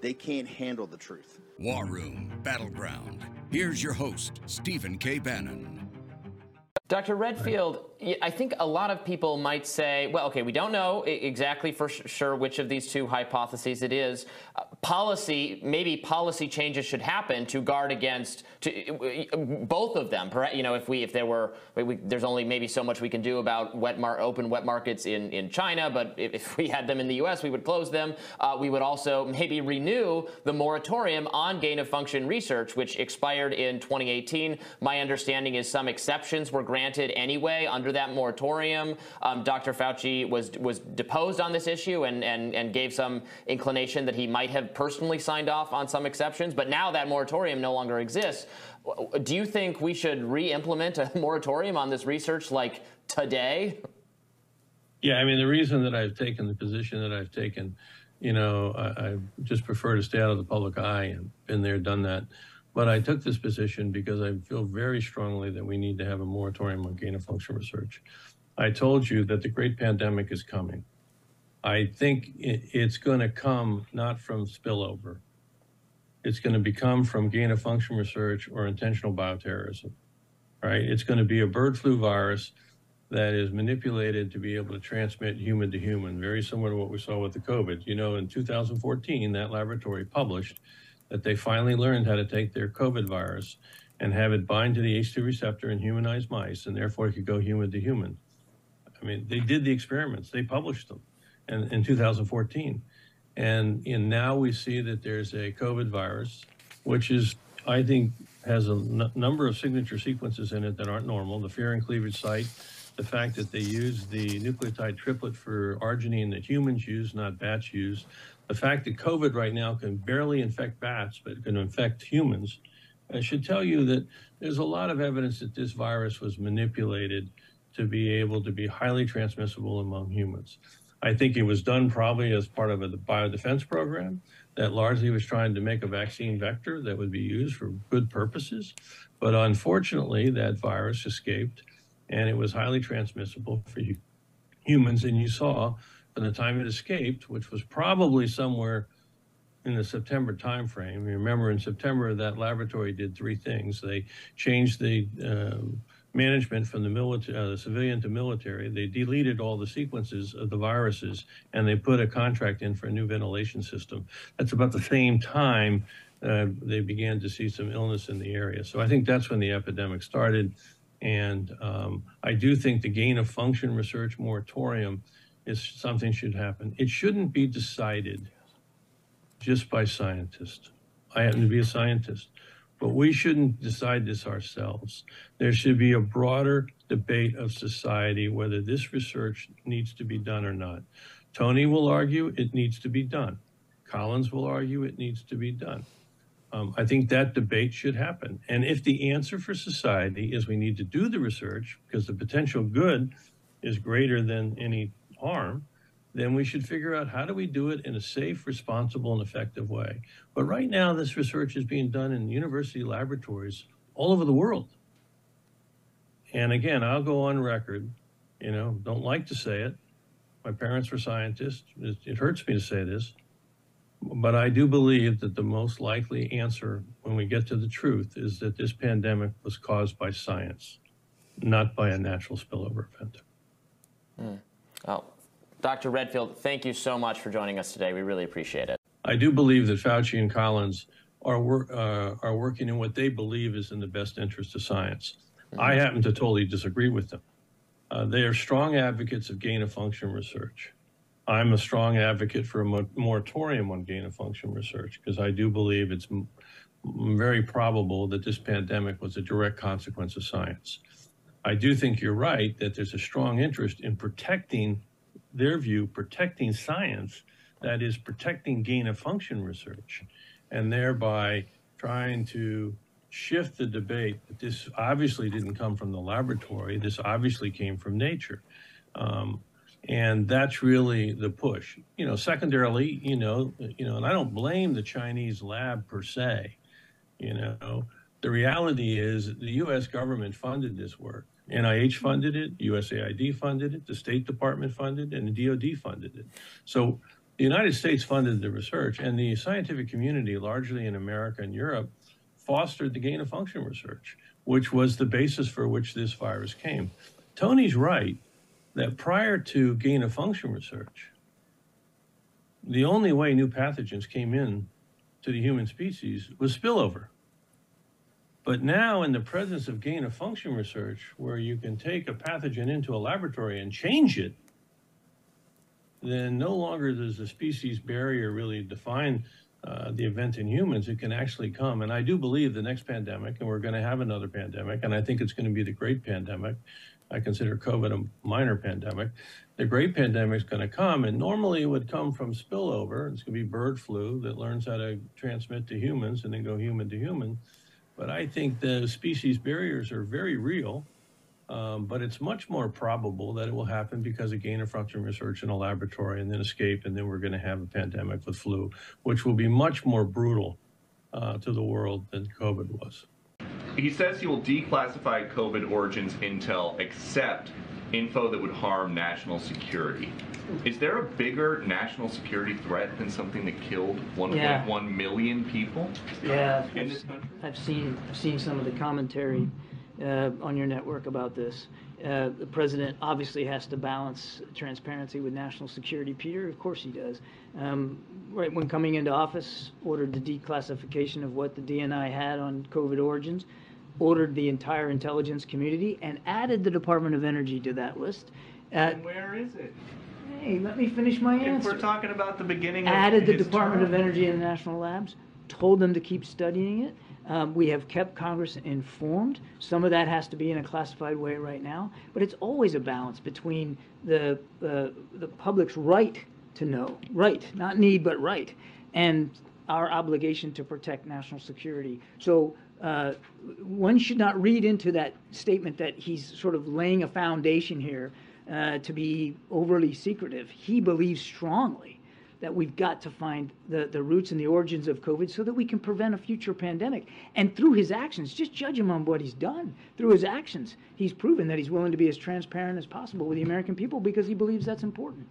they can't handle the truth. War Room Battleground. Here's your host, Stephen K. Bannon. Dr. Redfield, I think a lot of people might say, well, okay, we don't know exactly for sure which of these two hypotheses it is. Uh, policy, maybe policy changes should happen to guard against to, both of them. You know, if we, if there were, we, there's only maybe so much we can do about wet mar- open wet markets in, in China, but if, if we had them in the U.S., we would close them. Uh, we would also maybe renew the moratorium on gain of function research, which expired in 2018. My understanding is some exceptions were granted anyway under under that moratorium. Um, Dr. Fauci was was deposed on this issue and, and, and gave some inclination that he might have personally signed off on some exceptions. But now that moratorium no longer exists. Do you think we should re-implement a moratorium on this research like today? Yeah, I mean, the reason that I've taken the position that I've taken, you know, I, I just prefer to stay out of the public eye and been there, done that. But I took this position because I feel very strongly that we need to have a moratorium on gain of function research. I told you that the great pandemic is coming. I think it's going to come not from spillover. It's going to become from gain of function research or intentional bioterrorism, right? It's going to be a bird flu virus that is manipulated to be able to transmit human to human, very similar to what we saw with the COVID. You know, in 2014, that laboratory published that they finally learned how to take their COVID virus and have it bind to the ACE2 receptor in humanized mice, and therefore it could go human to human. I mean, they did the experiments, they published them in, in 2014. And, and now we see that there's a COVID virus, which is, I think, has a number of signature sequences in it that aren't normal. The furin cleavage site, the fact that they use the nucleotide triplet for arginine that humans use, not bats use, the fact that COVID right now can barely infect bats, but can infect humans, I should tell you that there's a lot of evidence that this virus was manipulated to be able to be highly transmissible among humans. I think it was done probably as part of a biodefense program that largely was trying to make a vaccine vector that would be used for good purposes. But unfortunately, that virus escaped and it was highly transmissible for humans. And you saw from the time it escaped, which was probably somewhere in the September timeframe. Remember, in September, that laboratory did three things. They changed the uh, management from the, military, uh, the civilian to military. They deleted all the sequences of the viruses, and they put a contract in for a new ventilation system. That's about the same time uh, they began to see some illness in the area. So I think that's when the epidemic started. And um, I do think the gain of function research moratorium is something should happen. It shouldn't be decided just by scientists. I happen to be a scientist, but we shouldn't decide this ourselves. There should be a broader debate of society whether this research needs to be done or not. Tony will argue it needs to be done. Collins will argue it needs to be done. Um, I think that debate should happen. And if the answer for society is we need to do the research because the potential good is greater than any harm, then we should figure out how do we do it in a safe, responsible, and effective way. But right now, this research is being done in university laboratories all over the world. And again, I'll go on record, you know, don't like to say it. My parents were scientists. It, it hurts me to say this. But I do believe that the most likely answer when we get to the truth is that this pandemic was caused by science, not by a natural spillover event. Mm. Oh, Dr. Redfield, thank you so much for joining us today. We really appreciate it. I do believe that Fauci and Collins are, wor- uh, are working in what they believe is in the best interest of science. Mm-hmm. I happen to totally disagree with them. Uh, they are strong advocates of gain of function research. I'm a strong advocate for a moratorium on gain of function research because I do believe it's m- very probable that this pandemic was a direct consequence of science. I do think you're right that there's a strong interest in protecting their view, protecting science that is protecting gain of function research and thereby trying to shift the debate that this obviously didn't come from the laboratory. This obviously came from nature. Um, and that's really the push. You know, secondarily, you know, you know, and I don't blame the Chinese lab per se. You know, the reality is the U.S. government funded this work. NIH funded it, USAID funded it, the State Department funded it, and the DoD funded it. So the United States funded the research, and the scientific community, largely in America and Europe, fostered the gain of function research, which was the basis for which this virus came. Tony's right that prior to gain of function research, the only way new pathogens came in to the human species was spillover. But now, in the presence of gain of function research, where you can take a pathogen into a laboratory and change it, then no longer does the species barrier really define uh, the event in humans. It can actually come. And I do believe the next pandemic, and we're going to have another pandemic, and I think it's going to be the great pandemic. I consider COVID a minor pandemic. The great pandemic is going to come, and normally it would come from spillover. It's going to be bird flu that learns how to transmit to humans and then go human to human. But I think the species barriers are very real. Um, but it's much more probable that it will happen because of gain of function research in a laboratory and then escape, and then we're going to have a pandemic with flu, which will be much more brutal uh, to the world than COVID was. He says he will declassify COVID origins intel except info that would harm national security. Is there a bigger national security threat than something that killed 1.1 yeah. million people? Yeah, I've, I've, seen I've seen some of the commentary uh, on your network about this. Uh, the president obviously has to balance transparency with national security. Peter, of course he does. Um, right when coming into office, ordered the declassification of what the DNI had on COVID origins, ordered the entire intelligence community, and added the Department of Energy to that list. Uh, where is it? Hey, let me finish my answer. If we're talking about the beginning of added the Department term. of Energy and the national labs, told them to keep studying it. Um, we have kept Congress informed. Some of that has to be in a classified way right now, but it's always a balance between the uh, the public's right to know, right, not need but right, and our obligation to protect national security. So uh, one should not read into that statement that he's sort of laying a foundation here uh, to be overly secretive. He believes strongly that we've got to find the, the roots and the origins of COVID so that we can prevent a future pandemic. And through his actions, just judge him on what he's done. Through his actions, he's proven that he's willing to be as transparent as possible with the American people because he believes that's important.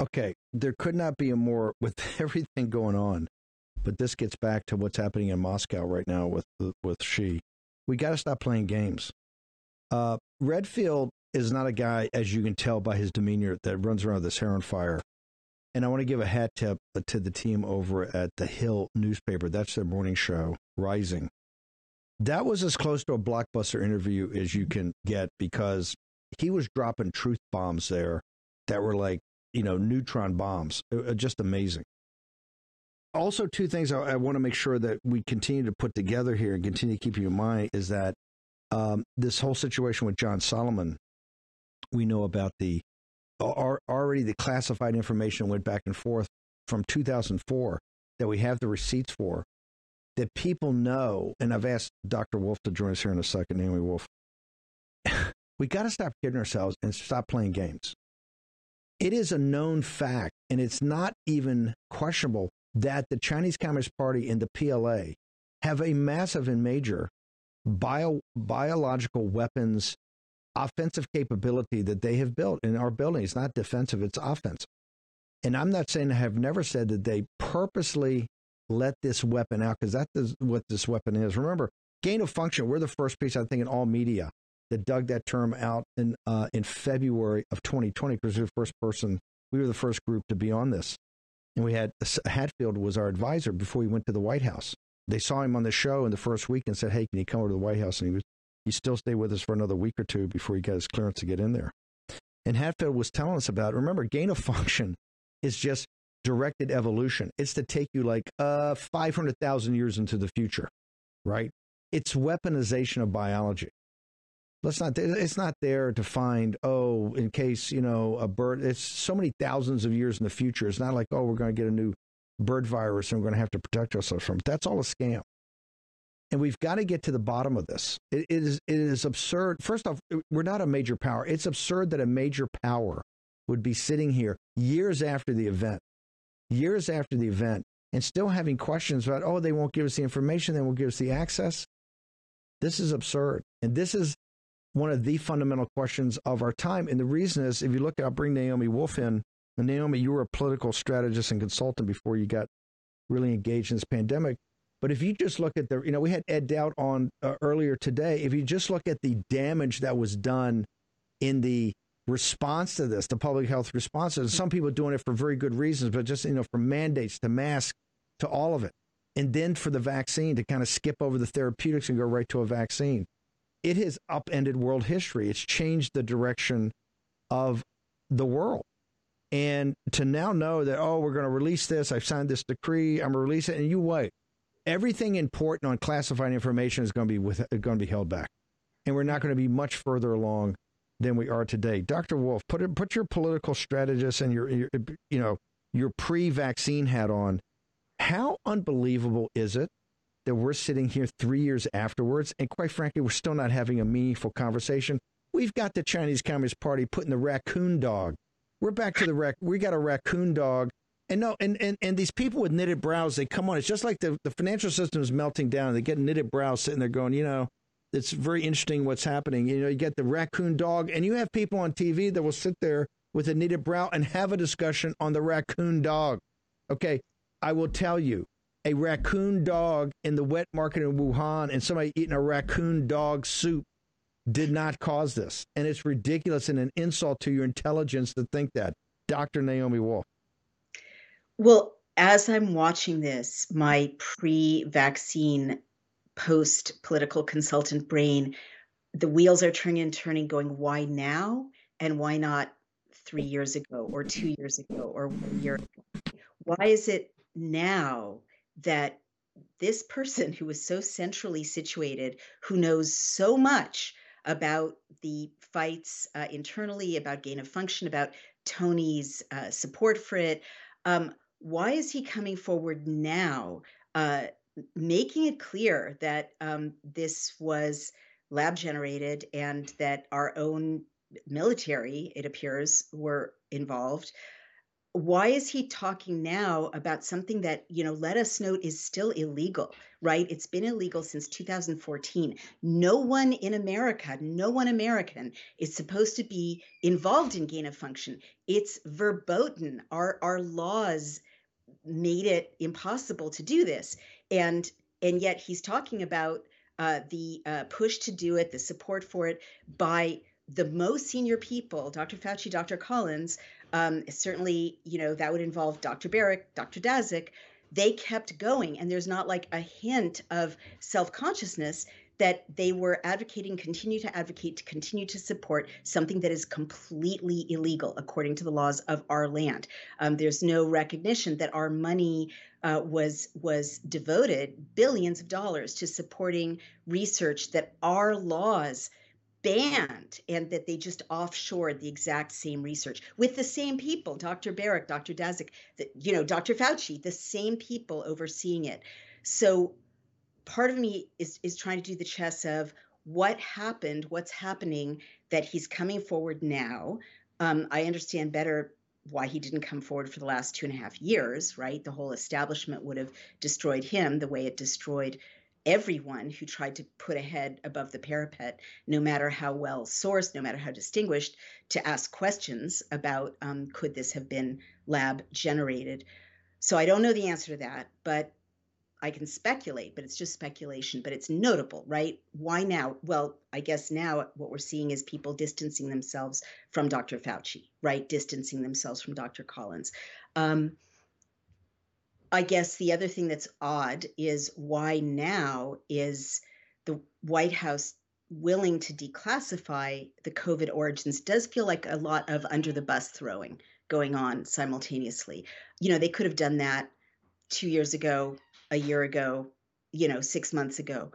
Okay, there could not be a more, with everything going on, but this gets back to what's happening in Moscow right now with, with Xi. We got to stop playing games. Uh, Redfield is not a guy, as you can tell by his demeanor, that runs around with this hair on fire. And I want to give a hat tip to the team over at the Hill newspaper. That's their morning show, Rising. That was as close to a blockbuster interview as you can get because he was dropping truth bombs there that were like, you know, neutron bombs. Just amazing. Also, two things I, I want to make sure that we continue to put together here and continue to keep in mind is that um, this whole situation with John Solomon we know about the already the classified information went back and forth from 2004 that we have the receipts for that people know and i've asked dr wolf to join us here in a second naomi wolf. We got to stop kidding ourselves and stop playing games. It is a known fact and it's not even questionable that the chinese communist party and the pla have a massive and major bio, biological weapons offensive capability that they have built in our building. It's not defensive, it's offensive. And I'm not saying I have never said that they purposely let this weapon out because that's what this weapon is. Remember, gain of function, we're the first piece, I think, in all media that dug that term out in, uh, in February of 2020 because we were the first person, we were the first group to be on this. And we had Hatfill was our advisor before he went to the White House. They saw him on the show in the first week and said, Hey, can you come over to the White House? And he was he still stayed with us for another week or two before he got his clearance to get in there. And Hatfill was telling us about, remember, gain of function is just directed evolution. It's to take you like uh, 500,000 years into the future, right? It's weaponization of biology. Let's not. It's not there to find. Oh, in case you know a bird. It's so many thousands of years in the future. It's not like oh, we're going to get a new bird virus and we're going to have to protect ourselves from it. That's all a scam. And we've got to get to the bottom of this. It, is it is absurd. First off, we're not a major power. It's absurd that a major power would be sitting here years after the event, years after the event, and still having questions about, oh, they won't give us the information, they won't give us the access. This is absurd. And this is one of the fundamental questions of our time. And the reason is if you look, I'll bring Naomi Wolf in. And Naomi, you were a political strategist and consultant before you got really engaged in this pandemic. But if you just look at the, you know, we had Ed Dowd on uh, earlier today. If you just look at the damage that was done in the response to this, the public health response, and some people doing it for very good reasons, but just, you know, from mandates to masks to all of it. And then for the vaccine to kind of skip over the therapeutics and go right to a vaccine it has upended world history. It's changed the direction of the world. And to now know that, oh, we're going to release this, I've signed this decree, I'm going to release it, and you wait. Everything important on classified information is going to be with, going to be held back, and we're not going to be much further along than we are today. Dr. Wolf, put put your political strategist and your, your you know your pre-vaccine hat on. How unbelievable is it that we're sitting here three years afterwards, and quite frankly, we're still not having a meaningful conversation. We've got the Chinese Communist Party putting the raccoon dog. We're back to the rac. We got a raccoon dog, and no, and, and and these people with knitted brows, they come on. It's just like the the financial system is melting down. They get knitted brows sitting there going, you know, it's very interesting what's happening. You know, you get the raccoon dog, and you have people on TV that will sit there with a knitted brow and have a discussion on the raccoon dog. Okay, I will tell you, a raccoon dog in the wet market in Wuhan and somebody eating a raccoon dog soup did not cause this. And it's ridiculous and an insult to your intelligence to think that. Dr. Naomi Wolf. Well, as I'm watching this, my pre vaccine, post political consultant brain, the wheels are turning and turning, going, why now? And why not three years ago or two years ago or one year ago? Why is it now that this person who is so centrally situated, who knows so much about the fights uh, internally, about gain of function, about Tony's uh, support for it, um, why is he coming forward now, uh, making it clear that um, this was lab generated and that our own military, it appears, were involved? Why is he talking now about something that you know let us note is still illegal right it's been illegal since 2014 no one in america no one american is supposed to be involved in gain of function it's verboten our our laws made it impossible to do this and and yet he's talking about uh, the uh, push to do it the support for it by the most senior people, Dr. Fauci, Dr. Collins, um, certainly, you know, that would involve Dr. Baric, Dr. Daszak. They kept going, and there's not like a hint of self consciousness that they were advocating, continue to advocate, to continue to support something that is completely illegal according to the laws of our land. Um, there's no recognition that our money uh, was was devoted billions of dollars to supporting research that our laws banned and that they just offshored the exact same research with the same people dr Baric dr the, you know dr fauci the same people overseeing it. So part of me is is trying to do the chess of what happened what's happening that he's coming forward now. Um, i understand better why he didn't come forward for the last two and a half years right? The whole establishment would have destroyed him the way it destroyed everyone who tried to put a head above the parapet, no matter how well sourced, no matter how distinguished, to ask questions about um, could this have been lab generated. So I don't know the answer to that, but I can speculate, but it's just speculation. But it's notable, right? Why now? Well, I guess now what we're seeing is people distancing themselves from Dr. Fauci, right? Distancing themselves from Dr. Collins. Um, I guess the other thing that's odd is why now is the White House willing to declassify the COVID origins does feel like a lot of under the bus throwing going on simultaneously. You know, they could have done that two years ago, a year ago, you know, six months ago.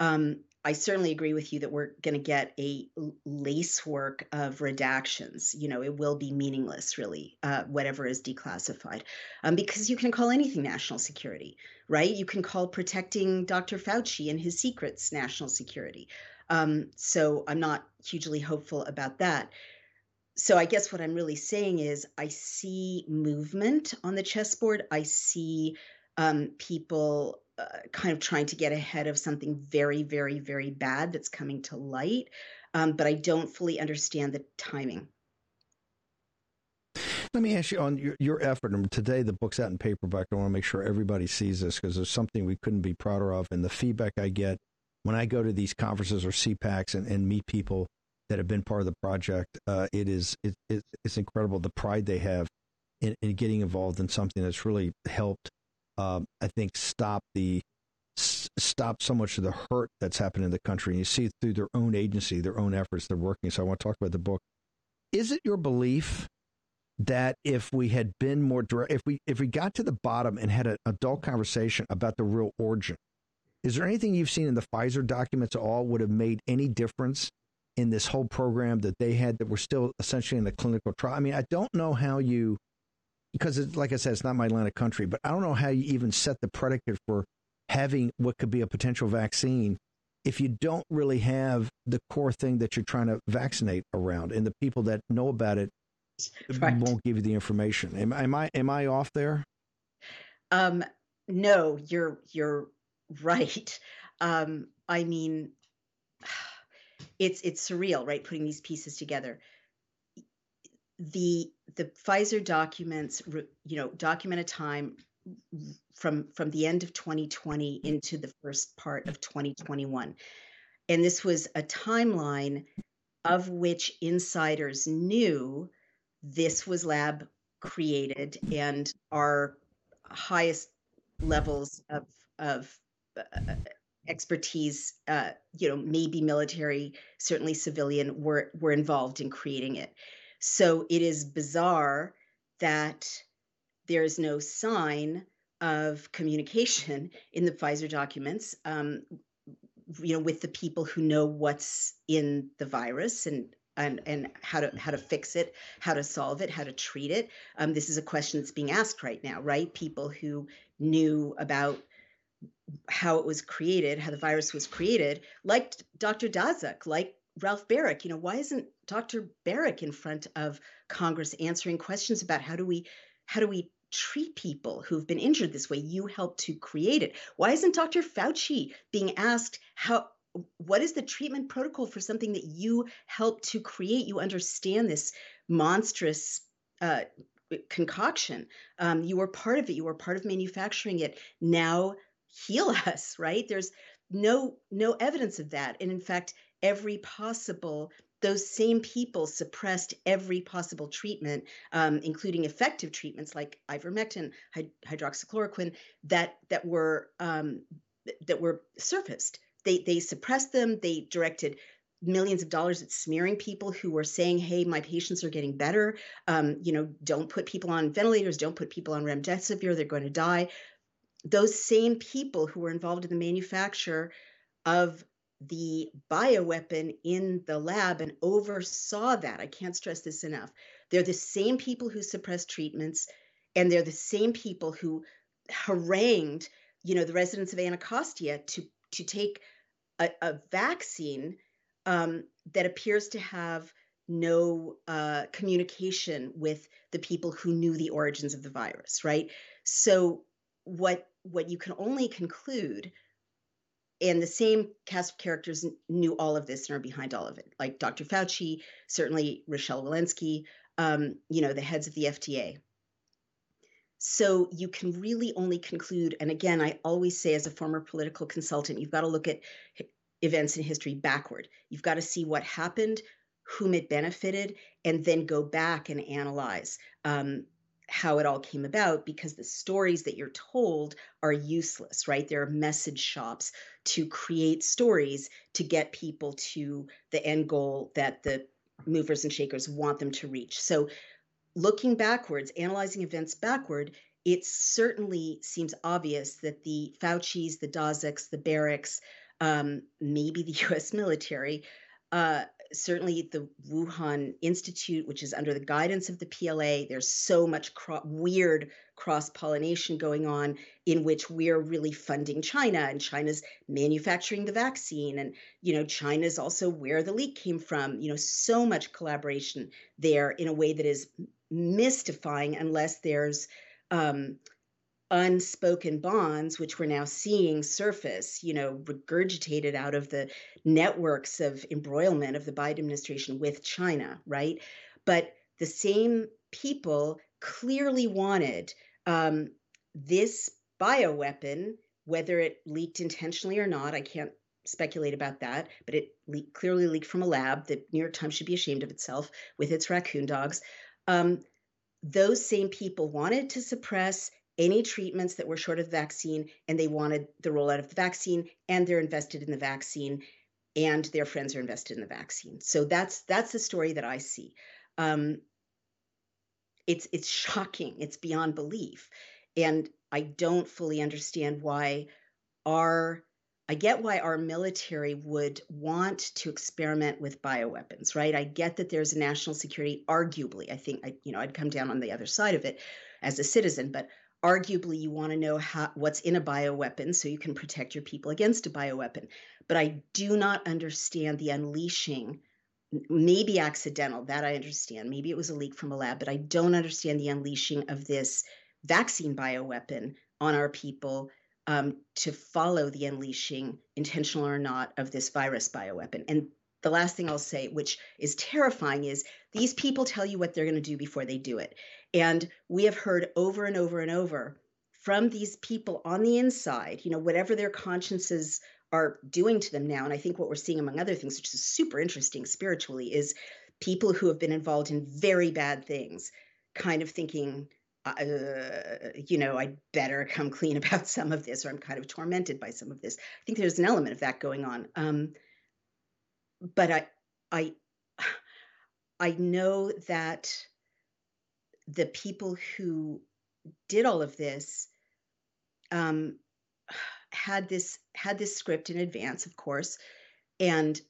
Um, I certainly agree with you that we're going to get a lacework of redactions. You know, it will be meaningless, really, uh, whatever is declassified, um, because you can call anything national security, right? You can call protecting Dr. Fauci and his secrets national security. Um, so I'm not hugely hopeful about that. So I guess what I'm really saying is I see movement on the chessboard. I see um, people uh, kind of trying to get ahead of something very, very, very bad that's coming to light. Um, but I don't fully understand the timing. Let me ask you on your, your effort. And today, the book's out in paperback. I want to make sure everybody sees this because there's something we couldn't be prouder of. And the feedback I get when I go to these conferences or CPACs and, and meet people that have been part of the project, uh, it is it, it, it's incredible the pride they have in, in getting involved in something that's really helped um, I think, stop the stop so much of the hurt that's happened in the country. And you see through their own agency, their own efforts, they're working. So I want to talk about the book. Is it your belief that if we had been more direct, if we if we got to the bottom and had an adult conversation about the real origin, is there anything you've seen in the Pfizer documents at all would have made any difference in this whole program that they had that were still essentially in the clinical trial? I mean, I don't know how you because it, like I said, it's not my line of country, but I don't know how you even set the predicate for having what could be a potential vaccine if you don't really have the core thing that you're trying to vaccinate around and the people that know about it right. won't give you the information. Am, am, I am I off there? Um, no, you're you're right. Um, I mean, it's it's surreal, right? Putting these pieces together the the Pfizer documents, you know, document a time from from the end of 2020 into the first part of 2021, and this was a timeline of which insiders knew this was lab created and our highest levels of of uh, expertise, uh, you know, maybe military, certainly civilian, were were involved in creating it. So it is bizarre that there is no sign of communication in the Pfizer documents, um, you know, with the people who know what's in the virus and and and how to how to fix it, how to solve it, how to treat it. Um, this is a question that's being asked right now, right? People who knew about how it was created, how the virus was created, like Dr. Daszak, like Ralph Baric, you know, why isn't Dr. Baric in front of Congress answering questions about how do we how do we treat people who've been injured this way? You helped to create it. Why isn't Dr. Fauci being asked how what is the treatment protocol for something that you helped to create? You understand this monstrous uh, concoction. Um, you were part of it. You were part of manufacturing it. Now heal us, right? There's no no evidence of that, and in fact, every possible those same people suppressed every possible treatment, um, including effective treatments like ivermectin, hydroxychloroquine, that that were um, that were surfaced. They they suppressed them. They directed millions of dollars at smearing people who were saying, "Hey, my patients are getting better. Um, you know, don't put people on ventilators. Don't put people on remdesivir. They're going to die." Those same people who were involved in the manufacture of the bioweapon in the lab and oversaw that. I can't stress this enough. They're the same people who suppressed treatments, and they're the same people who harangued, you know, the residents of Anacostia to to take a, a vaccine um, that appears to have no uh, communication with the people who knew the origins of the virus, right? So what what you can only conclude and the same cast of characters knew all of this and are behind all of it, like Dr. Fauci, certainly Rochelle Walensky, um, you know, the heads of the FDA. So you can really only conclude, and again, I always say as a former political consultant, you've got to look at events in history backward. You've got to see what happened, whom it benefited, and then go back and analyze. Um, how it all came about because the stories that you're told are useless, right? There are message shops to create stories to get people to the end goal that the movers and shakers want them to reach. So, looking backwards, analyzing events backward, it certainly seems obvious that the Fauci's, the Daszaks, the Barics, um, maybe the U.S. military. Uh, certainly, the Wuhan Institute, which is under the guidance of the PLA, there's so much cro- weird cross pollination going on in which we're really funding China, and China's manufacturing the vaccine, and you know, China's also where the leak came from. You know, so much collaboration there in a way that is mystifying unless there's um, unspoken bonds, which we're now seeing surface, you know, regurgitated out of the networks of embroilment of the Biden administration with China, right? But the same people clearly wanted um, this bioweapon, whether it leaked intentionally or not, I can't speculate about that, but it le- clearly leaked from a lab. The New York Times should be ashamed of itself with its raccoon dogs. Um, those same people wanted to suppress any treatments that were short of the vaccine, and they wanted the rollout of the vaccine, and they're invested in the vaccine, and their friends are invested in the vaccine. So that's that's the story that I see. Um, it's it's shocking. It's beyond belief, and I don't fully understand why our I get why our military would want to experiment with bioweapons, right? I get that there's a national security, arguably. I think I, you know, I'd come down on the other side of it as a citizen, but arguably you want to know how, what's in a bioweapon so you can protect your people against a bioweapon. But I do not understand the unleashing, maybe accidental, that I understand. Maybe it was a leak from a lab, but I don't understand the unleashing of this vaccine bioweapon on our people um, to follow the unleashing, intentional or not, of this virus bioweapon. And the last thing I'll say, which is terrifying, is these people tell you what they're going to do before they do it. And we have heard over and over and over from these people on the inside, you know, whatever their consciences are doing to them now. And I think what we're seeing, among other things, which is super interesting spiritually, is people who have been involved in very bad things kind of thinking, uh, you know, I'd better come clean about some of this, or I'm kind of tormented by some of this. I think there's an element of that going on. Um, but I, I, I know that the people who did all of this um, had this had this script in advance, of course, and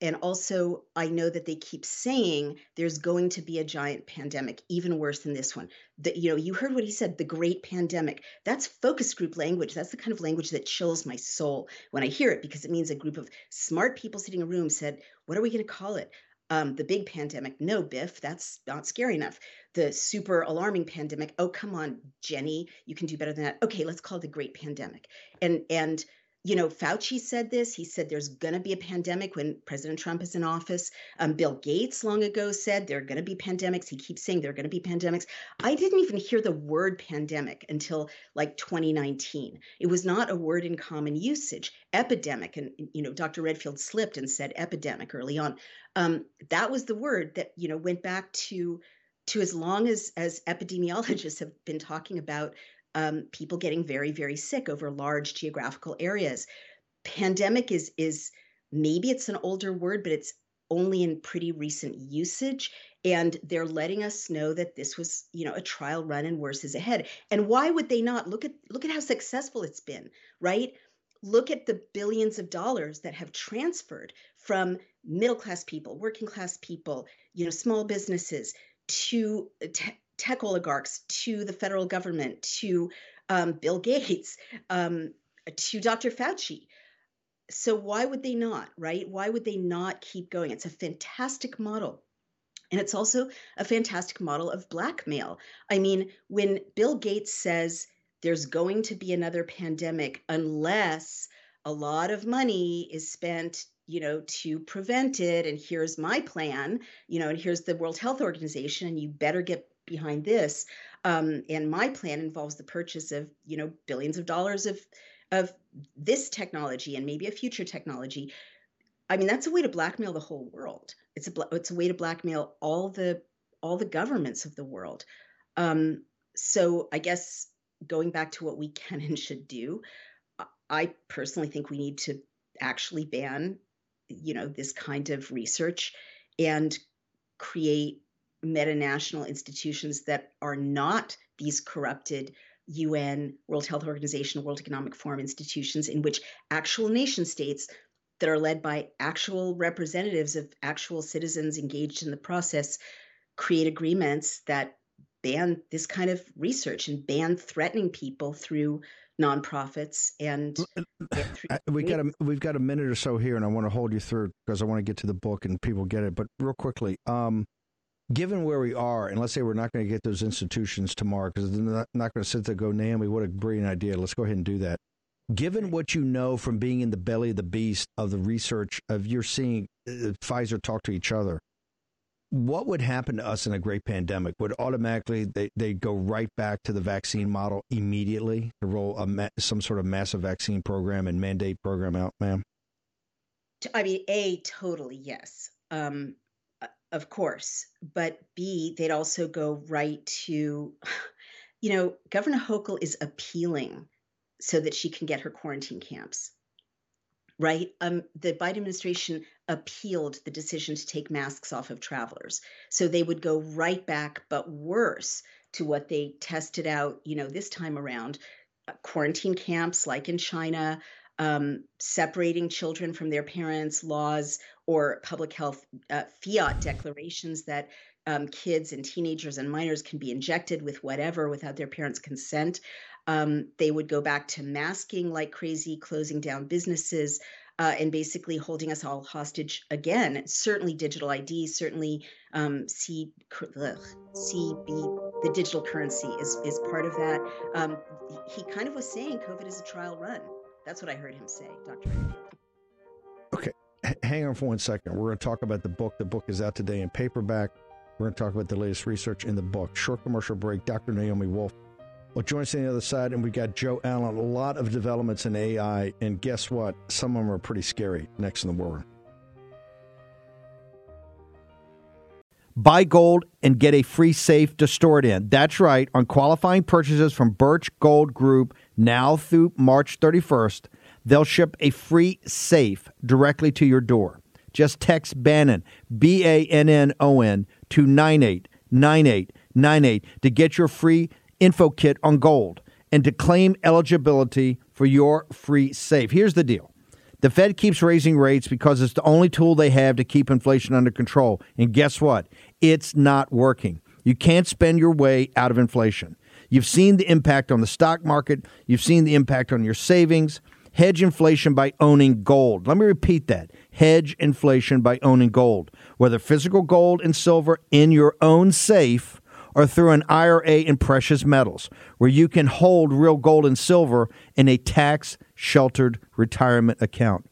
and also i know that they keep saying there's going to be a giant pandemic even worse than this one. That you know you heard what he said the great pandemic. That's focus group language. That's the kind of language that chills my soul when i hear it because it means a group of smart people sitting in a room said what are we going to call it? Um, the big pandemic. No biff that's not scary enough. The super alarming pandemic. Oh come on jenny you can do better than that. Okay let's call it the great pandemic. And and you know, Fauci said this. He said there's going to be a pandemic when President Trump is in office. Um, Bill Gates long ago said there are going to be pandemics. He keeps saying there are going to be pandemics. I didn't even hear the word pandemic until like 2019. It was not a word in common usage. Epidemic, and you know, Dr. Redfield slipped and said epidemic early on. Um, that was the word that you know went back to to as long as as epidemiologists have been talking about um, people getting very, very sick over large geographical areas. Pandemic is is maybe it's an older word, but it's only in pretty recent usage and they're letting us know that this was you know a trial run and worse is ahead. And why would they not? Look at look at how successful it's been right? Look at the billions of dollars that have transferred from middle class people working class people you know small businesses to tech oligarchs to the federal government to um, Bill Gates um, to Dr. Fauci. So why would they not, right? Why would they not keep going? It's a fantastic model. And it's also a fantastic model of blackmail. I mean, when Bill Gates says there's going to be another pandemic unless a lot of money is spent you know to prevent it and here's my plan you know and here's the world health organization and you better get behind this. Um, and my plan involves the purchase of, you know, billions of dollars of of this technology and maybe a future technology. I mean, that's a way to blackmail the whole world. It's a it's a way to blackmail all the all the governments of the world. Um, so I guess going back to what we can and should do, I personally think we need to actually ban, you know, this kind of research and create metanational institutions that are not these corrupted UN, World Health Organization, World Economic Forum institutions in which actual nation states that are led by actual representatives of actual citizens engaged in the process create agreements that ban this kind of research and ban threatening people through nonprofits and we got a we've got a minute or so here and I want to hold you through because I want to get to the book and people get it but real quickly um, given where we are and let's say we're not going to get those institutions tomorrow because they're not, not going to sit there and go Naomi what a brilliant idea let's go ahead and do that given what you know from being in the belly of the beast of the research of you're seeing uh, Pfizer talk to each other what would happen to us in a great pandemic? Would automatically they, they go right back to the vaccine model immediately to roll a ma- some sort of massive vaccine program and mandate program out, ma'am? I mean, A, totally, yes. Um, of course. But B, they'd also go right to, you know, Governor Hochul is appealing so that she can get her quarantine camps right? Um, the Biden administration appealed the decision to take masks off of travelers. So they would go right back, but worse, to what they tested out, you know, this time around uh, quarantine camps like in China, um, separating children from their parents, laws, or public health uh, fiat declarations that um, kids and teenagers and minors can be injected with whatever without their parents' consent. Um, they would go back to masking like crazy, closing down businesses, uh, and basically holding us all hostage again. Certainly, digital ID, certainly um, C, ugh, CB, the digital currency is is part of that. Um, he kind of was saying COVID is a trial run. That's what I heard him say, Dr. Hang on for one second. We're going to talk about the book. The book is out today in paperback. We're going to talk about the latest research in the book. Short commercial break. Dr. Naomi Wolf well, join us on the other side, and we got Joe Allen. A lot of developments in AI, and guess what? Some of them are pretty scary. Next in the world. Buy gold and get a free safe to store it in. That's right. On qualifying purchases from Birch Gold Group now through March 31st, they'll ship a free safe directly to your door. Just text Bannon, B A N N O N, to 989898 to get your free info kit on gold and to claim eligibility for your free safe. Here's the deal. The Fed keeps raising rates because it's the only tool they have to keep inflation under control. And guess what? It's not working. You can't spend your way out of inflation. You've seen the impact on the stock market, you've seen the impact on your savings. Hedge inflation by owning gold. Let me repeat that. Hedge inflation by owning gold, whether physical gold and silver in your own safe or through an IRA in precious metals, where you can hold real gold and silver in a tax sheltered retirement account.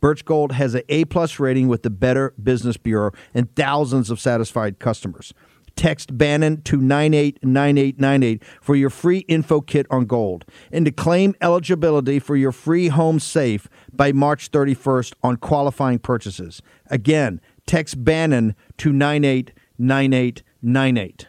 Birch Gold has an A plus rating with the Better Business Bureau and thousands of satisfied customers. Text Bannon to 989898 for your free info kit on gold and to claim eligibility for your free home safe by March 31st on qualifying purchases. Again, text Bannon to 989898.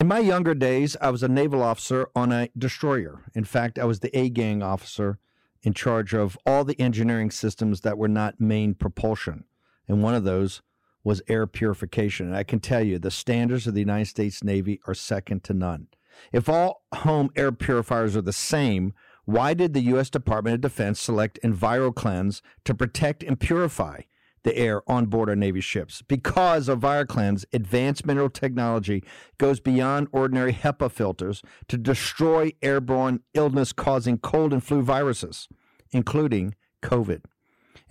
In my younger days, I was a naval officer on a destroyer. In fact, I was the A gang officer in charge of all the engineering systems that were not main propulsion. And one of those was air purification. And I can tell you, the standards of the United States Navy are second to none. If all home air purifiers are the same, why did the U.S. Department of Defense select EnviroKlenz to protect and purify the air on board our Navy ships. Because of EnviroKlenz, advanced mineral technology goes beyond ordinary HEPA filters to destroy airborne illness causing cold and flu viruses, including COVID.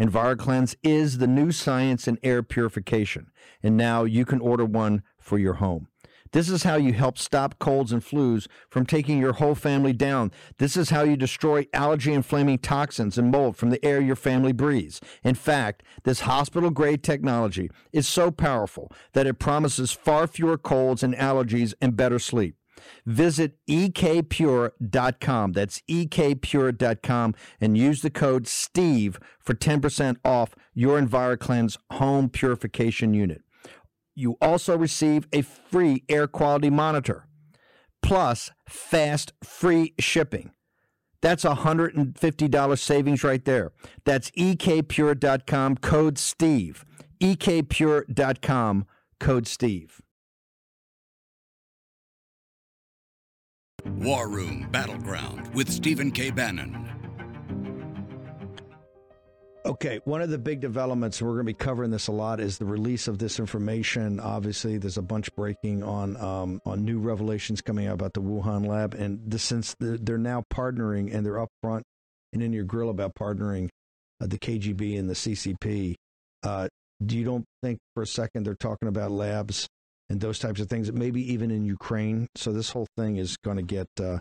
EnviroKlenz is the new science in air purification, and now you can order one for your home. This is how you help stop colds and flus from taking your whole family down. This is how you destroy allergy inflaming toxins and mold from the air your family breathes. In fact, this hospital grade technology is so powerful that it promises far fewer colds and allergies and better sleep. Visit ekpure.com. That's ekpure.com and use the code STEVE for 10% off your EnviroKlenz home purification unit you also receive a free air quality monitor plus fast free shipping. That's a $150 savings right there. That's ekpure.com code Steve. ekpure.com code Steve. War Room Battleground with Stephen K. Bannon. Okay, one of the big developments, we're going to be covering this a lot, is the release of this information. Obviously, there's a bunch breaking on um, on new revelations coming out about the Wuhan lab, and this, since they're now partnering and they're upfront and in your grill about partnering uh, the KGB and the CCP, uh, do you don't think for a second they're talking about labs and those types of things? Maybe even in Ukraine. So this whole thing is going to get uh,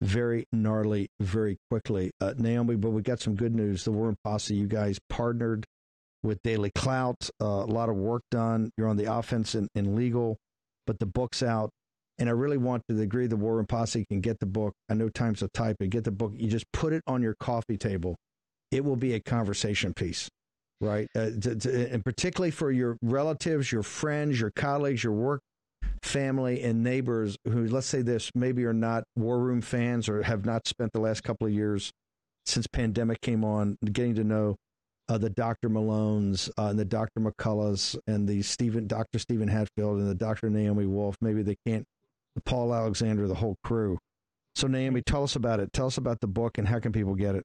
very gnarly very quickly. Uh, Naomi, but we got some good news. The War Room Posse, you guys partnered with Daily Clout. Uh, a lot of work done. You're on the offense in, in legal, but the book's out. And I really want to the degree the War Room Posse can get the book. I know time's a type, but get the book. You just put it on your coffee table. It will be a conversation piece, right? Uh, to, to, and particularly for your relatives, your friends, your colleagues, your work family and neighbors who, let's say this, maybe are not War Room fans or have not spent the last couple of years since pandemic came on getting to know uh, the Dr. Malones uh, and the Dr. McCulloughs and the Stephen, Dr. Stephen Hatfill and the Dr. Naomi Wolf. Maybe they can't, Paul Alexander, the whole crew. So Naomi, tell us about it. Tell us about the book and how can people get it?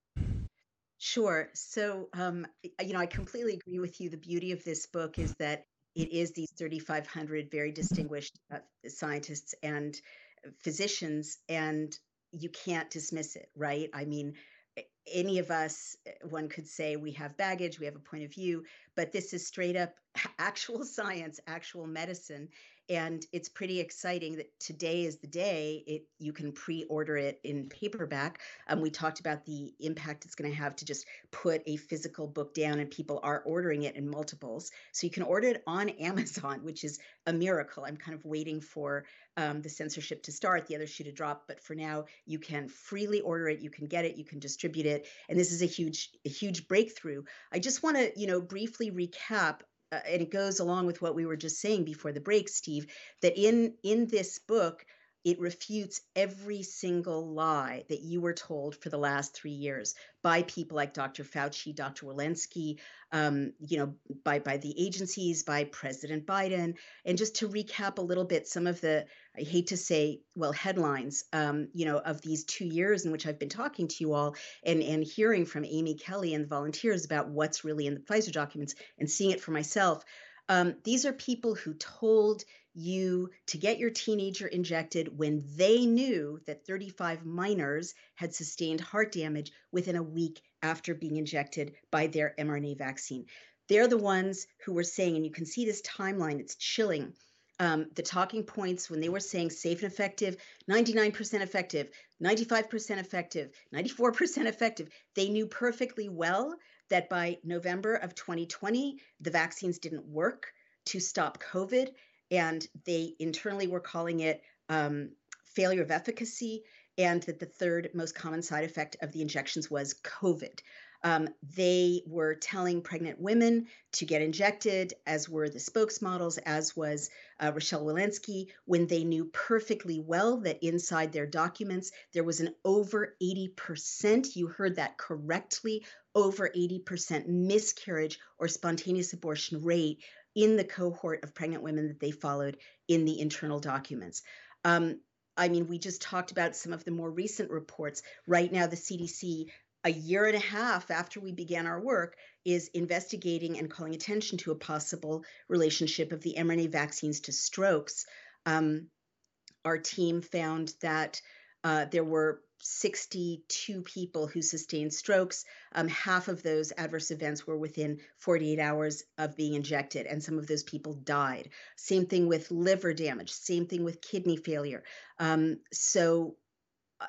Sure. So, um, you know, I completely agree with you. The beauty of this book is that it is these 3,500 very distinguished uh, scientists and physicians, and you can't dismiss it, right? I mean, any of us, eh, one could say we have baggage, we have a point of view, but this is straight up actual science, actual medicine and it's pretty exciting that today is the day it you can pre-order it in paperback. Um, we talked about the impact it's going to have to just put a physical book down and people are ordering it in multiples. So you can order it on amazon which is a miracle. I'm kind of waiting for um, the censorship to start the other shoe to drop but for now you can freely order it you can get it you can distribute it and this is a huge a huge breakthrough. I just want to you know briefly recap uh, and it goes along with what we were just saying before the break steve that in in this book it refutes every single lie that you were told for the last three years by people like Dr. Fauci, Dr. Walensky, um, you know, by by the agencies, by President Biden, and just to recap a little bit, some of the I hate to say, well, headlines, um, you know, of these two years in which I've been talking to you all and and hearing from Amy Kelly and the volunteers about what's really in the Pfizer documents and seeing it for myself. Um, these are people who told you to get your teenager injected when they knew that 35 minors had sustained heart damage within a week after being injected by their mRNA vaccine. They're the ones who were saying, and you can see this timeline, it's chilling. Um, the talking points when they were saying safe and effective, 99% effective, 95% effective, 94% effective, they knew perfectly well that by November of 2020, the vaccines didn't work to stop COVID and they internally were calling it um, failure of efficacy, and that the third most common side effect of the injections was COVID. Um, they were telling pregnant women to get injected, as were the spokesmodels, as was uh, Rochelle Walensky, when they knew perfectly well that inside their documents there was an over 80%, you heard that correctly, over 80% miscarriage or spontaneous abortion rate in the cohort of pregnant women that they followed in the internal documents. Um, I mean, we just talked about some of the more recent reports. Right now, the CDC, a year and a half after we began our work, is investigating and calling attention to a possible relationship of the mRNA vaccines to strokes. Um, our team found that uh, there were 62 people who sustained strokes. Um, half of those adverse events were within 48 hours of being injected, and some of those people died. Same thing with liver damage, same thing with kidney failure. Um, so,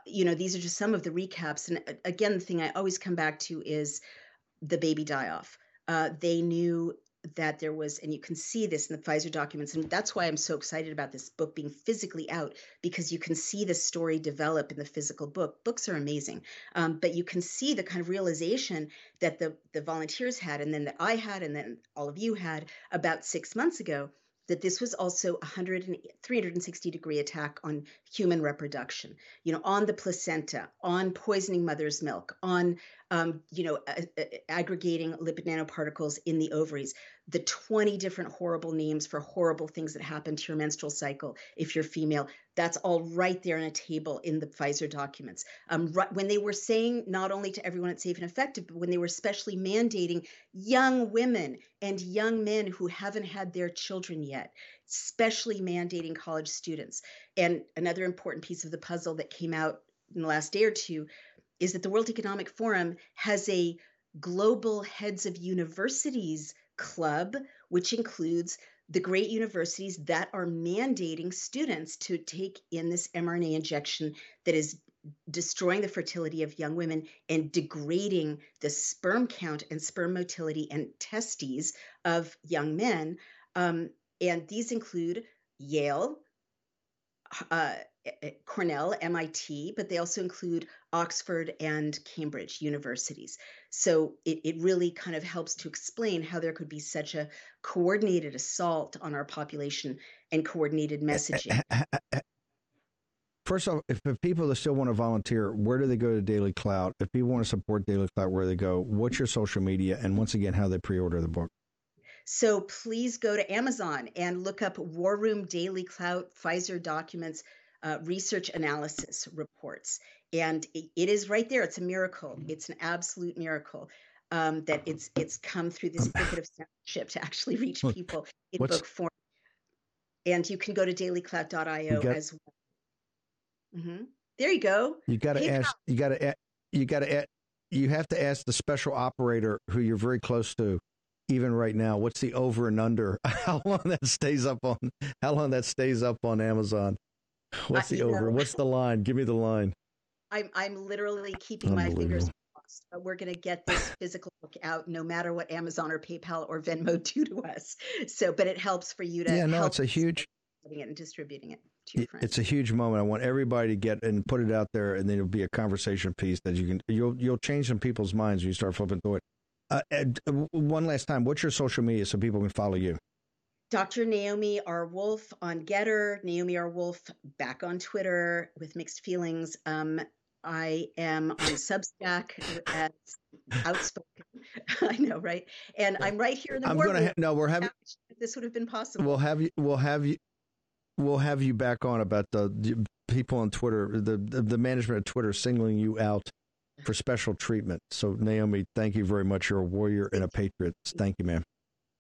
you know, these are just some of the recaps. And uh, again, the thing I always come back to is the baby die off. Uh, they knew that there was, and you can see this in the Pfizer documents, and that's why I'm so excited about this book being physically out because you can see the story develop in the physical book. Books are amazing, um, but you can see the kind of realization that the the volunteers had, and then that I had, and then all of you had about six months ago. That this was also a 100 360 degree attack on human reproduction, you know, on the placenta, on poisoning mother's milk, on um, you know, aggregating lipid nanoparticles in the ovaries, the 20 different horrible names for horrible things that happen to your menstrual cycle if you're female. That's all right there on a table in the Pfizer documents. Um, right, when they were saying not only to everyone it's safe and effective, but when they were especially mandating young women and young men who haven't had their children yet, especially mandating college students. And another important piece of the puzzle that came out in the last day or two is that the World Economic Forum has a global heads of universities club, which includes the great universities that are mandating students to take in this mRNA injection that is destroying the fertility of young women and degrading the sperm count and sperm motility and testes of young men. Um, and these include Yale, uh, Cornell, MIT, but they also include Oxford and Cambridge universities. So it, it really kind of helps to explain how there could be such a coordinated assault on our population and coordinated messaging. First off, if, if people that still want to volunteer, where do they go to Daily Clout? If people want to support Daily Clout, where do they go? What's your social media? And once again, how they pre order the book? So please go to Amazon and look up War Room Daily Clout Pfizer documents uh, research analysis reports. And it, it is right there. It's a miracle. It's an absolute miracle um, that it's it's come through this thicket of censorship to actually reach people in What's, book form. And you can go to dailyclout.io got, as well. Mm-hmm. There you go. You got to ask. You got to. You got to. You have to ask the special operator who you're very close to even right now what's the over and under how long that stays up on how long that stays up on amazon What's the over? Know. What's the line? Give me the line. I'm I'm literally keeping my fingers crossed. But we're going to get this physical book out, no matter what Amazon or PayPal or Venmo do to us. So, but it helps for you to yeah, no, it's a huge getting it and distributing it to your friends. It's a huge moment. I want everybody to get and put it out there, and then it'll be a conversation piece that you can you'll you'll change some people's minds when you start flipping through it. Uh, one last time, what's your social media so people can follow you? Dr. Naomi R. Wolf on Gettr, Naomi R. Wolf back on Twitter with mixed feelings. Um, I am on Substack as outspoken. I know, right? And I'm right here in the. I'm going to ha- no. We're having. This would have been possible. We'll have you. We'll have you. We'll have you back on about the, the people on Twitter, the, the the management of Twitter singling you out for special treatment. So Naomi, thank you very much. You're a warrior and a patriot. Thank you, ma'am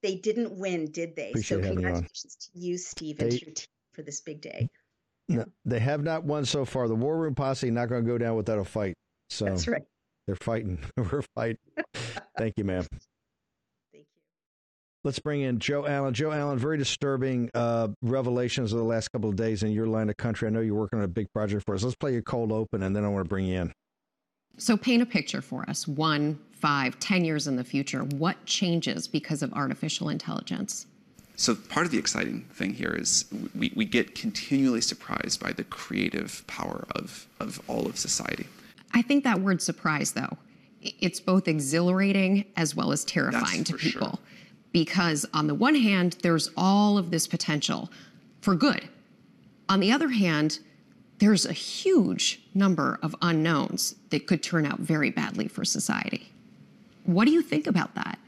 they didn't win, did they? Appreciate so congratulations to you, Steve, and to your team for this big day. No, they have not won so far. The War Room Posse not going to go down without a fight. So that's right. They're fighting. We're fighting. Thank you, ma'am. Thank you. Let's bring in Joe Allen. Joe Allen, very disturbing uh, revelations of the last couple of days in your line of country. I know you're working on a big project for us. Let's play your cold open, and then I want to bring you in. So, paint a picture for us one, five, ten years in the future. What changes because of artificial intelligence? So, part of the exciting thing here is we, we get continually surprised by the creative power of, of all of society. I think that word surprise, though, it's both exhilarating as well as terrifying That's to people. Sure. Because, on the one hand, there's all of this potential for good. On the other hand, there's a huge number of unknowns that could turn out very badly for society. What do you think about that?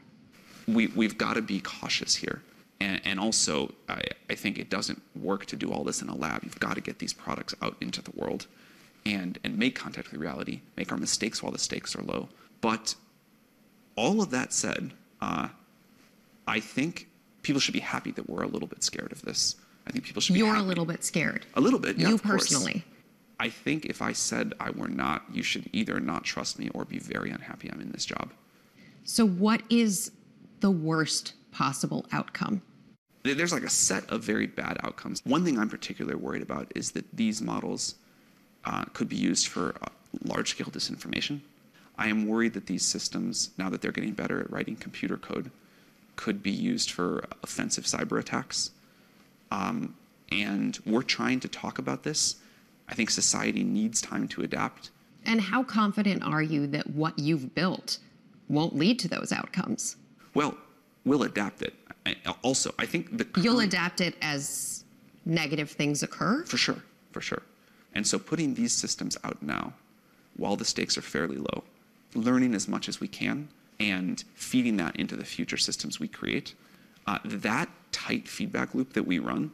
We, we've got to be cautious here. And, and also, I, I think it doesn't work to do all this in a lab. You've got to get these products out into the world and, and make contact with reality, make our mistakes while the stakes are low. But all of that said, uh, I think people should be happy that we're a little bit scared of this. I think people should. Be happy. You're a little bit scared. A little bit. Yeah, you personally. Course. I think if I said I were not, you should either not trust me or be very unhappy I'm in this job. So, what is the worst possible outcome? There's like a set of very bad outcomes. One thing I'm particularly worried about is that these models uh, could be used for uh, large scale disinformation. I am worried that these systems, now that they're getting better at writing computer code, could be used for offensive cyber attacks. Um, and we're trying to talk about this. I think society needs time to adapt. And how confident are you that what you've built won't lead to those outcomes? Well, we'll adapt it. I, also, I think the you'll adapt it as negative things occur. For sure, for sure. And so, putting these systems out now, while the stakes are fairly low, learning as much as we can and feeding that into the future systems we create. Uh, that tight feedback loop that we run,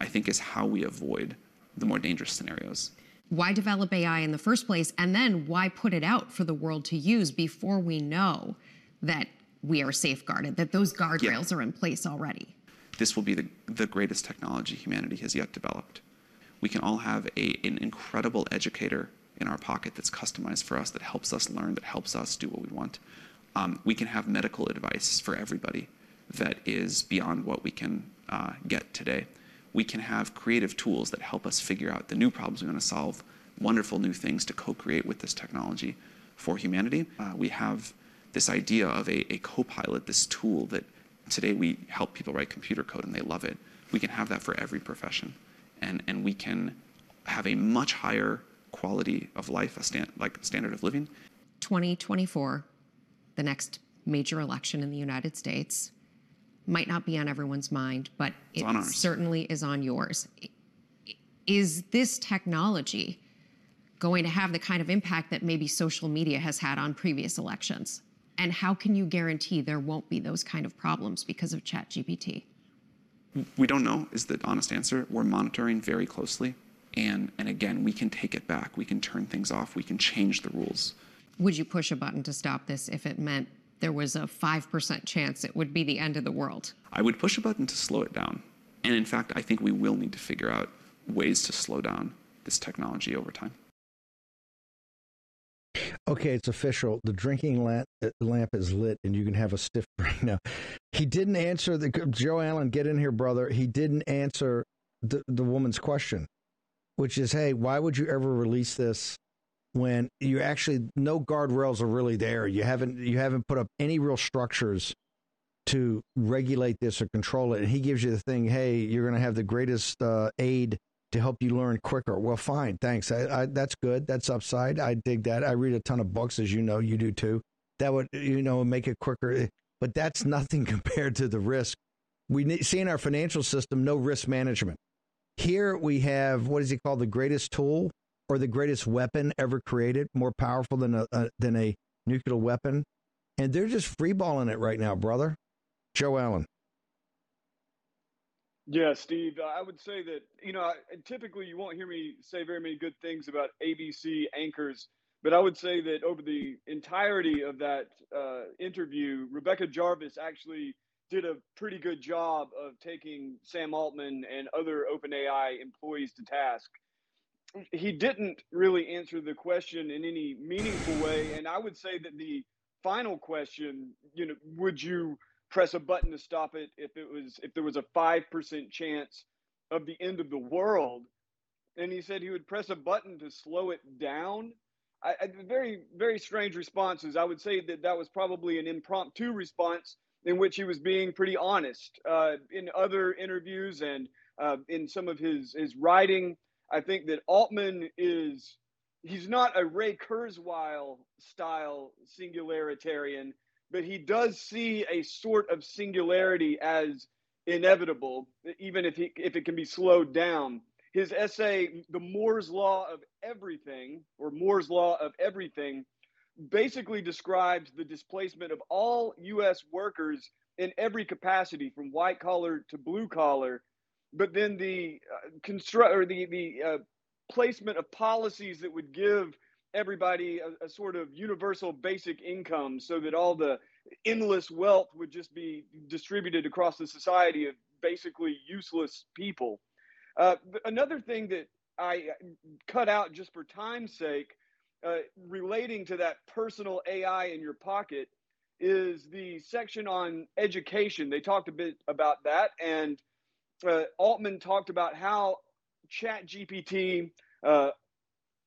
I think, is how we avoid the more dangerous scenarios. Why develop AI in the first place? And then why put it out for the world to use before we know that we are safeguarded, that those guardrails yeah. are in place already? This will be the, the greatest technology humanity has yet developed. We can all have a, an incredible educator in our pocket that's customized for us, that helps us learn, that helps us do what we want. Um, we can have medical advice for everybody that is beyond what we can uh, get today. We can have creative tools that help us figure out the new problems we want to solve, wonderful new things to co create with this technology for humanity. Uh, we have this idea of a, a co pilot, this tool that today we help people write computer code and they love it. We can have that for every profession. And, and we can have a much higher quality of life, a stand, like standard of living. 2024, the next major election in the United States, might not be on everyone's mind, but it certainly is on yours. Is this technology going to have the kind of impact that maybe social media has had on previous elections? And how can you guarantee there won't be those kind of problems because of ChatGPT? We don't know, is the honest answer. We're monitoring very closely. And, and again, we can take it back. We can turn things off. We can change the rules. Would you push a button to stop this if it meant there was a 5% chance it would be the end of the world? I would push a button to slow it down. And in fact, I think we will need to figure out ways to slow down this technology over time. Okay, it's official. The drinking lamp, uh, lamp is lit, and you can have a stiff drink now. He didn't answer the Joe Allen. Get in here, brother. He didn't answer the the woman's question, which is, hey, why would you ever release this when you actually no guardrails are really there. You haven't you haven't put up any real structures to regulate this or control it. And he gives you the thing, hey, you're going to have the greatest uh, aid to help you learn quicker. Well, fine, thanks. I, I, that's good. That's upside. I dig that. I read a ton of books, as you know, you do too. That would you know make it quicker, but that's nothing compared to the risk. We see in our financial system no risk management. Here we have what is he called the greatest tool or the greatest weapon ever created, more powerful than a, a than a nuclear weapon, and they're just freeballing it right now, brother. Joe Allen. Yeah, Steve, I would say that, you know, typically you won't hear me say very many good things about ABC anchors, but I would say that over the entirety of that uh, interview, Rebecca Jarvis actually did a pretty good job of taking Sam Altman and other OpenAI employees to task he didn't really answer the question in any meaningful way. And I would say that the final question, you know, would you press a button to stop it if it was if there was a five percent chance of the end of the world? And he said he would press a button to slow it down. I, I, very very strange responses. I would say that that was probably an impromptu response in which he was being pretty honest. Uh, in other interviews and uh, in some of his his writing, I think that Altman is he's not a Ray Kurzweil style singularitarian, but he does see a sort of singularity as inevitable, even if he if it can be slowed down. His essay, The Moore's Law of Everything, or Moore's Law of Everything, basically describes the displacement of all US workers in every capacity, from white collar to blue collar, but then the uh, construct or the the uh, placement of policies that would give everybody a, a, sort of universal basic income so that all the endless wealth would just be distributed across the society of basically useless people. Uh, another thing that I uh, cut out just for time's sake, uh, relating to that personal AI in your pocket, is the section on education. They talked a bit about that, and uh, Altman talked about how Chat GPT, uh,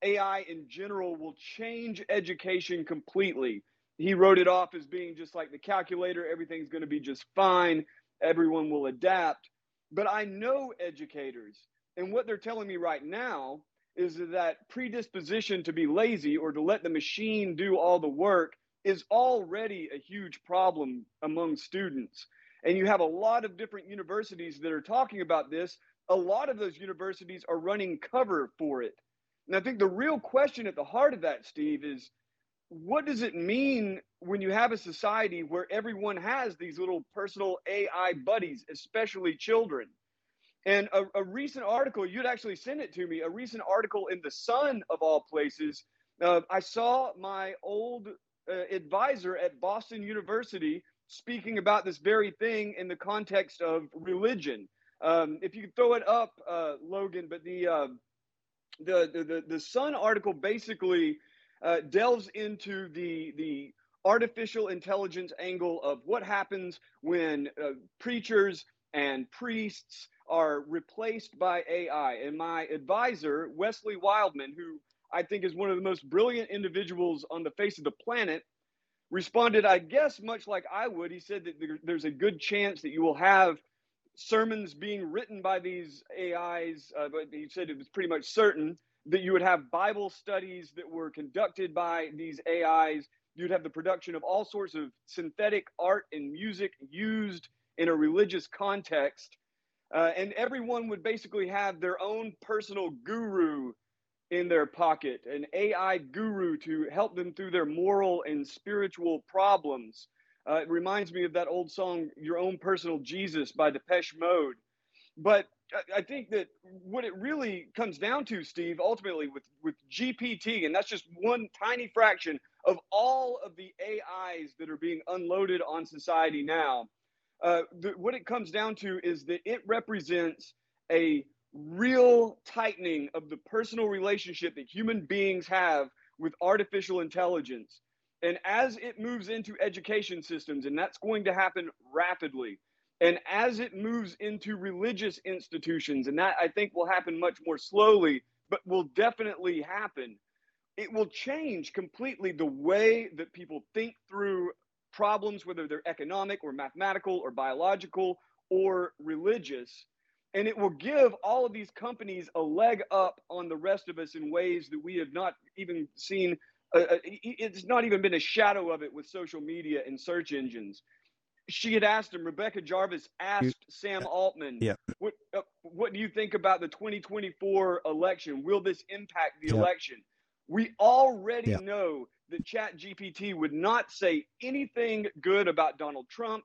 AI in general, will change education completely. He wrote it off as being just like the calculator, everything's going to be just fine, everyone will adapt. But I know educators, and what they're telling me right now is that predisposition to be lazy or to let the machine do all the work is already a huge problem among students. And you have a lot of different universities that are talking about this. A lot of those universities are running cover for it. And I think the real question at the heart of that, Steve, is what does it mean when you have a society where everyone has these little personal AI buddies, especially children? And a, a recent article, you'd actually send it to me, a recent article in The Sun, of all places. Uh, I saw my old uh, advisor at Boston University speaking about this very thing in the context of religion. Um, if you throw it up, uh, Logan, but the, uh, the, the, the, the Sun article basically uh, delves into the, the artificial intelligence angle of what happens when uh, preachers and priests are replaced by AI. And my advisor, Wesley Wildman, who I think is one of the most brilliant individuals on the face of the planet, responded, I guess, much like I would. He said that there, there's a good chance that you will have sermons being written by these AIs, uh, but he said it was pretty much certain that you would have Bible studies that were conducted by these AIs. You'd have the production of all sorts of synthetic art and music used in a religious context. Uh, and everyone would basically have their own personal guru in their pocket, an AI guru to help them through their moral and spiritual problems. Uh, it reminds me of that old song, Your Own Personal Jesus by Depeche Mode. But I think that what it really comes down to, Steve, ultimately with, with GPT, and that's just one tiny fraction of all of the AIs that are being unloaded on society now, uh, the, what it comes down to is that it represents a real tightening of the personal relationship that human beings have with artificial intelligence. And as it moves into education systems, and that's going to happen rapidly, and as it moves into religious institutions, and that I think will happen much more slowly, but will definitely happen, it will change completely the way that people think through problems, whether they're economic or mathematical or biological or religious. And it will give all of these companies a leg up on the rest of us in ways that we have not even seen. Uh, uh it's not even been a shadow of it with social media and search engines. She had asked him, Rebecca Jarvis asked Sam Altman, yeah. what, uh, what do you think about the 2024 election? Will this impact the yeah. election? We already yeah. know that Chat GPT would not say anything good about Donald Trump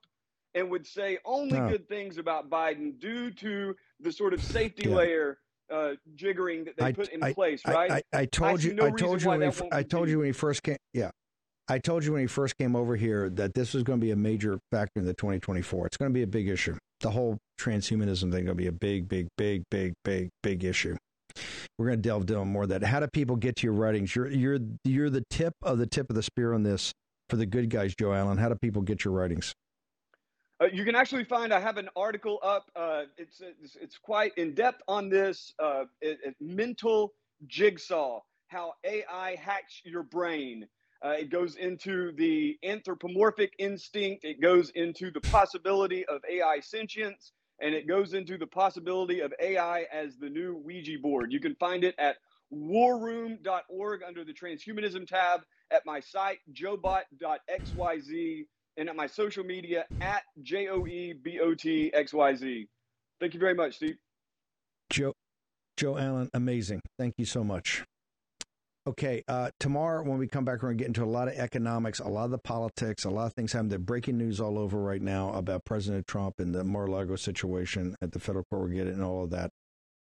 and would say only No. good things about Biden due to the sort of safety Yeah. layer uh, jiggering that they I, put in I- place, I- right? I, I told you. no I told you when he, that fir- won't I told you when he first came. Yeah, I told you when he first came over here that this was going to be a major factor in the 2024. It's going to be a big issue. The whole transhumanism thing going to be a big, big, big, big, big, big issue. We're going to delve down more of that. How do people get to your writings? You're you're you're the tip of the tip of the spear on this for the good guys, Joe Allen. How do people get your writings? Uh, you can actually find I have an article up. Uh, it's, it's it's quite in depth on this uh, it, it- mental jigsaw, how AI hacks your brain. Uh, it goes into the anthropomorphic instinct. It goes into the possibility of AI sentience, and it goes into the possibility of AI as the new Ouija board. You can find it at warroom.org under the transhumanism tab, at my site, joebot.xyz, and at my social media at J O E B O T X Y Z. Thank you very much, Steve. Joe Joe Allen, amazing. Thank you so much. Okay, uh, tomorrow when we come back, we're going to get into a lot of economics, a lot of the politics, a lot of things happening. There's breaking news all over right now about President Trump and the Mar-a-Lago situation at the federal court. We're getting all of that.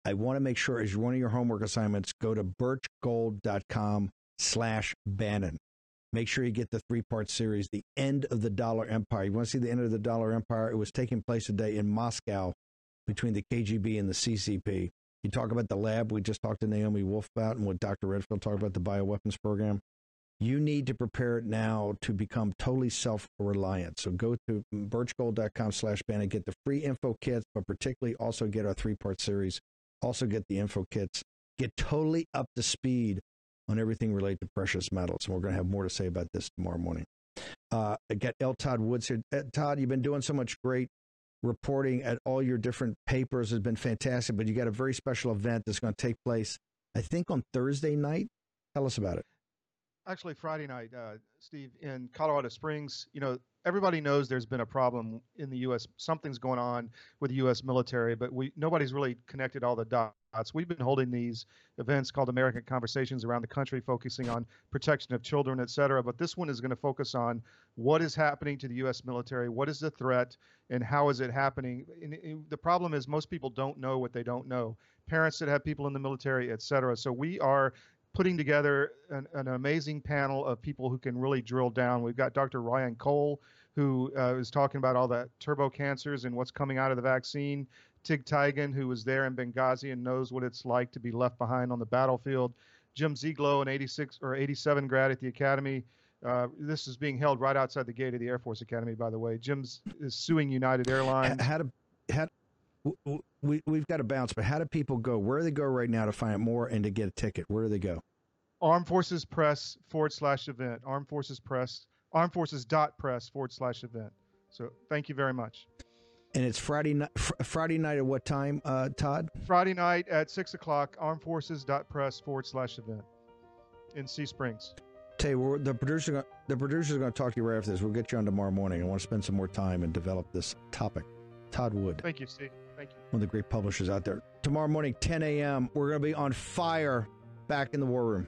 I want to make sure as one of your homework assignments, go to birchgold.com slash Bannon. Make sure you get the three-part series, The End of the Dollar Empire. You want to see the end of the dollar empire? It was taking place today in Moscow between the KGB and the CCP. You talk about the lab we just talked to Naomi Wolf about and what Dr. Redfield talked about the bioweapons program. You need to prepare it now to become totally self-reliant. So go to birchgold.com slash Bannon, get the free info kits, but particularly also get our three-part series. Also get the info kits. Get totally up to speed on everything related to precious metals. And we're going to have more to say about this tomorrow morning. Uh, I got L. Todd Woods here. Todd, you've been doing so much great reporting at all your different papers has been fantastic, but you got a very special event that's going to take place, I think, on Thursday night. Tell us about it. Actually Friday night, uh, Steve, in Colorado Springs. You know, everybody knows there's been a problem in the U.S. Something's going on with the U.S. military, but we nobody's really connected all the dots. We've been holding these events called American Conversations around the country, focusing on protection of children, et cetera. But this one is going to focus on what is happening to the U.S. military, what is the threat, and how is it happening. And, and the problem is most people don't know what they don't know. Parents that have people in the military, et cetera. So we are putting together an, an, amazing panel of people who can really drill down. We've got Dr. Ryan Cole, who uh, is talking about all the turbo cancers and what's coming out of the vaccine. Tig Tiegen, who was there in Benghazi and knows what it's like to be left behind on the battlefield. Jim Zieglow, an 86 or 87 grad at the Academy. Uh, this is being held right outside the gate of the Air Force Academy, by the way. Jim's is suing United Airlines. How to, how, we, we've got to bounce, but how do people go? Where do they go right now to find out more and to get a ticket? Where do they go? Armed Forces Press forward slash event. Armed Forces Press, Armed Forces dot press forward slash event. So thank you very much. And it's Friday night. Fr- Friday night at what time, uh, Todd? Friday night at six o'clock. Armed Forces dot press forward slash event in Sea Springs. You, the producer, the producer is going to talk to you right after this. We'll get you on tomorrow morning. I want to spend some more time and develop this topic. Todd Wood. Thank you, Steve. Thank you. One of the great publishers out there. Tomorrow morning, 10 a.m., we're going to be on fire back in the war room.